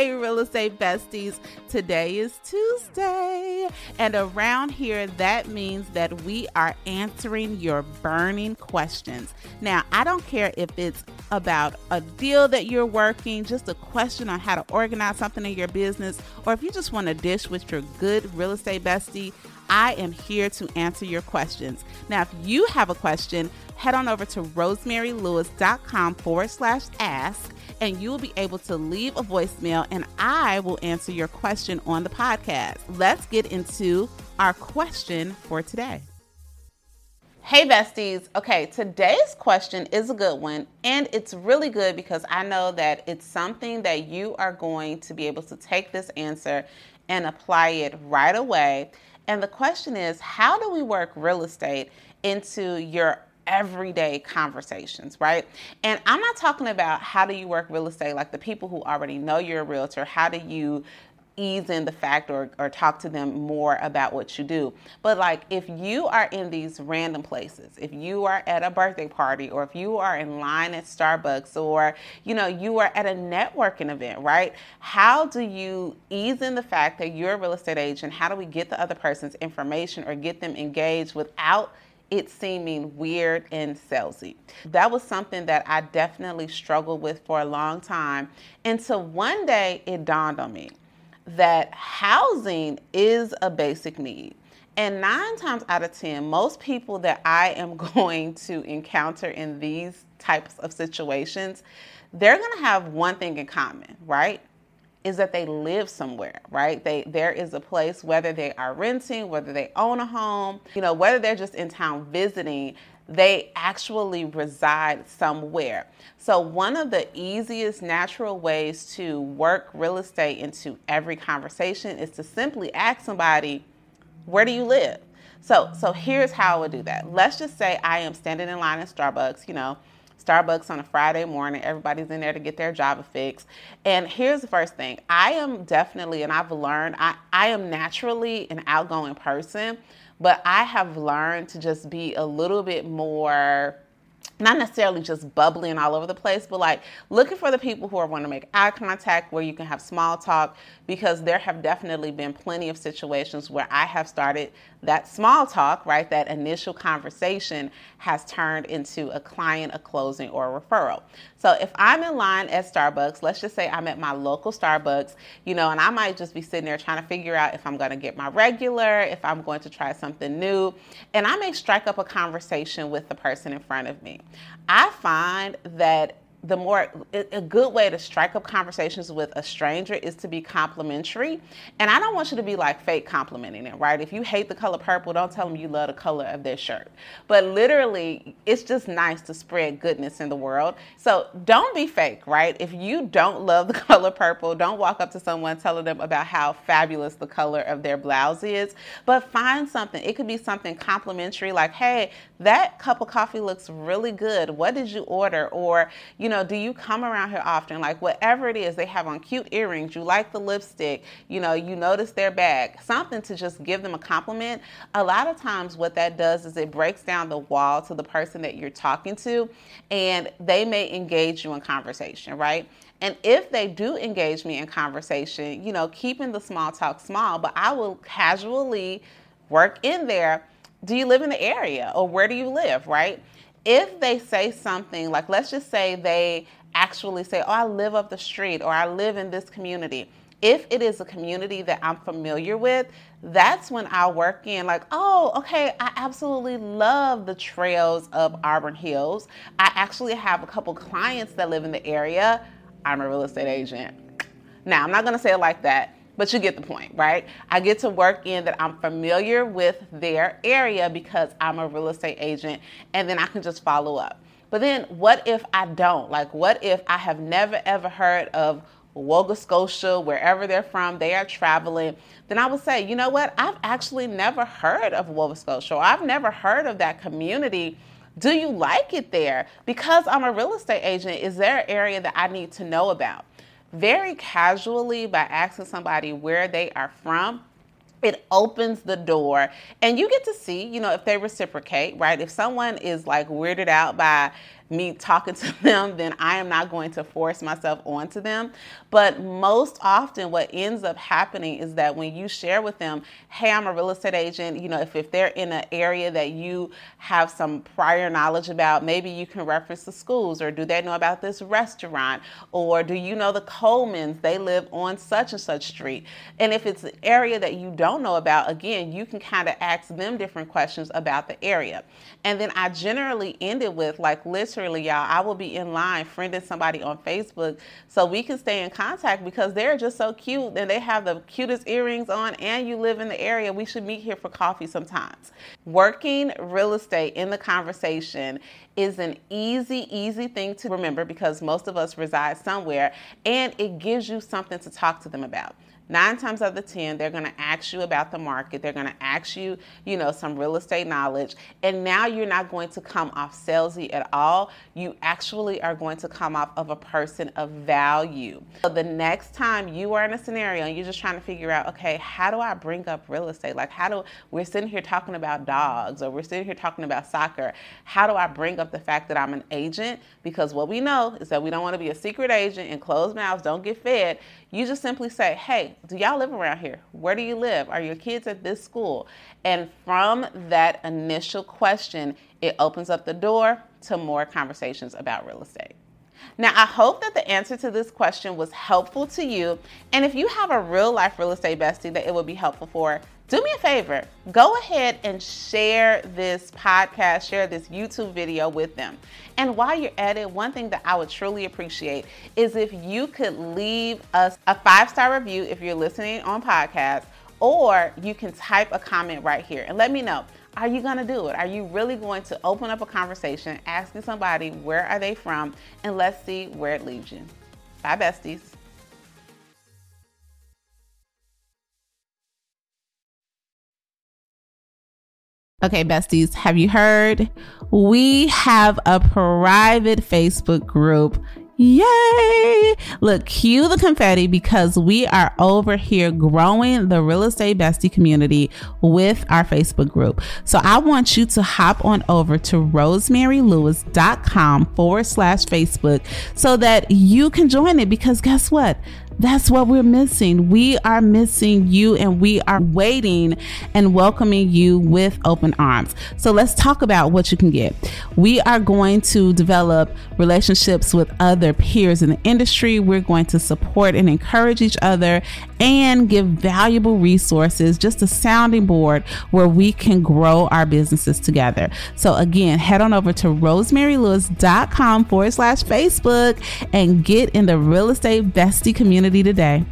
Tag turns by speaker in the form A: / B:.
A: Hey, real estate besties. Today is Tuesday. And around here, that means that we are answering your burning questions. Now, I don't care if it's about a deal that you're working, just a question on how to organize something in your business, or if you just want to dish with your good real estate bestie. I am here to answer your questions. Now, if you have a question, head on over to rosemarylewis.com forward slash ask, and you will be able to leave a voicemail, and I will answer your question on the podcast. Let's get into our question for today. Hey, besties. Okay, today's question is a good one, and it's really good because I know that it's something that you are going to be able to take this answer and apply it right away. And the question is how do we work real estate into your everyday conversations, right? And I'm not talking about how do you work real estate like the people who already know you're a realtor, how do you ease in the fact or, or talk to them more about what you do. But like if you are in these random places, if you are at a birthday party or if you are in line at Starbucks or you know you are at a networking event, right? How do you ease in the fact that you're a real estate agent? How do we get the other person's information or get them engaged without it seeming weird and salesy. That was something that I definitely struggled with for a long time until one day it dawned on me that housing is a basic need. And nine times out of 10, most people that I am going to encounter in these types of situations, they're going to have one thing in common, right? Is that they live somewhere, right? They there is a place whether they are renting, whether they own a home, you know, whether they're just in town visiting, they actually reside somewhere. So, one of the easiest natural ways to work real estate into every conversation is to simply ask somebody, Where do you live? So, so here's how I would do that. Let's just say I am standing in line at Starbucks, you know, Starbucks on a Friday morning. Everybody's in there to get their Java fix. And here's the first thing I am definitely, and I've learned, I, I am naturally an outgoing person. But I have learned to just be a little bit more not necessarily just bubbling all over the place, but like looking for the people who are want to make eye contact where you can have small talk because there have definitely been plenty of situations where I have started that small talk, right? That initial conversation has turned into a client, a closing, or a referral. So if I'm in line at Starbucks, let's just say I'm at my local Starbucks, you know, and I might just be sitting there trying to figure out if I'm going to get my regular, if I'm going to try something new, and I may strike up a conversation with the person in front of me. I find that the more a good way to strike up conversations with a stranger is to be complimentary. And i don't want you to be like fake complimenting it right? If you hate the color purple don't tell them you love the color of their shirt. But literally it's just nice to spread goodness in the world. So don't be fake right? If you don't love the color purple don't walk up to someone telling them about how fabulous the color of their blouse is. But find something. It could be something complimentary like hey that cup of coffee looks really good. What did you order? Or you know, do you come around here often? Like whatever it is, they have on cute earrings, you like the lipstick, you know, you notice their bag, something to just give them a compliment. A lot of times what that does is it breaks down the wall to the person that you're talking to and they may engage you in conversation, right? And if they do engage me in conversation, you know, keeping the small talk small, but I will casually work in there. Do you live in the area or where do you live, right? If they say something like let's just say they actually say oh i live up the street or i live in this community if it is a community that i'm familiar with that's when i work in like oh okay i absolutely love the trails of auburn hills. I actually have a couple clients that live in the area. I'm a real estate agent. Now i'm not going to say it like that but you get the point, right? I get to work in that I'm familiar with their area because I'm a real estate agent, and then I can just follow up. But then what if I don't? Like, what if I have never ever heard of Woga Scotia, wherever they're from, they are traveling, then I would say, you know what? I've actually never heard of Woga Scotia. I've never heard of that community. Do you like it there? Because I'm a real estate agent, is there an area that I need to know about? Very casually by asking somebody where they are from it opens the door and you get to see you know if they reciprocate right? If someone is like weirded out by me talking to them, then I am not going to force myself onto them. But most often, what ends up happening is that when you share with them, hey, I'm a real estate agent, you know, if, if they're in an area that you have some prior knowledge about, maybe you can reference the schools, or do they know about this restaurant, or do you know the Colemans? They live on such and such street. And if it's an area that you don't know about, again, you can kind of ask them different questions about the area. And then I generally end it with, like, literally, y'all, I will be in line friending somebody on Facebook so we can stay in contact because they're just so cute and they have the cutest earrings on and you live in the area. We should meet here for coffee sometimes. Working real estate in the conversation is an easy, easy thing to remember because most of us reside somewhere and it gives you something to talk to them about nine times out of the 10, they're going to ask you about the market. They're going to ask you, you know, some real estate knowledge. And now you're not going to come off salesy at all. You actually are going to come off of a person of value. So the next time you are in a scenario and you're just trying to figure out, okay, how do I bring up real estate? Like, how do we're sitting here talking about dogs or we're sitting here talking about soccer? How do I bring up the fact that I'm an agent? Because what we know is that we don't want to be a secret agent and closed mouths don't get fed. You just simply say, hey, do y'all live around here? Where do you live? Are your kids at this school? And from that initial question, it opens up the door to more conversations about real estate. Now, I hope that the answer to this question was helpful to you. And if you have a real life real estate bestie that it would be helpful for, do me a favor. Go ahead and share this podcast, share this YouTube video with them. And while you're at it, one thing that I would truly appreciate is if you could leave us a five star review if you're listening on podcast, or you can type a comment right here and let me know. Are you going to do it? Are you really going to open up a conversation, asking somebody where are they from, and let's see where it leads you. Bye, besties. Okay, besties, have you heard? We have a private Facebook group Yay! Look, cue the confetti because we are over here growing the real estate bestie community with our Facebook group. So I want you to hop on over to rosemarylewis.com forward slash Facebook so that you can join it because guess what? That's what we're missing. We are missing you and we are waiting and welcoming you with open arms. So let's talk about what you can get. We are going to develop relationships with other peers in the industry. We're going to support and encourage each other and give valuable resources, just a sounding board where we can grow our businesses together. So again, head on over to rosemarylewis.com forward slash Facebook and get in the real estate bestie community today.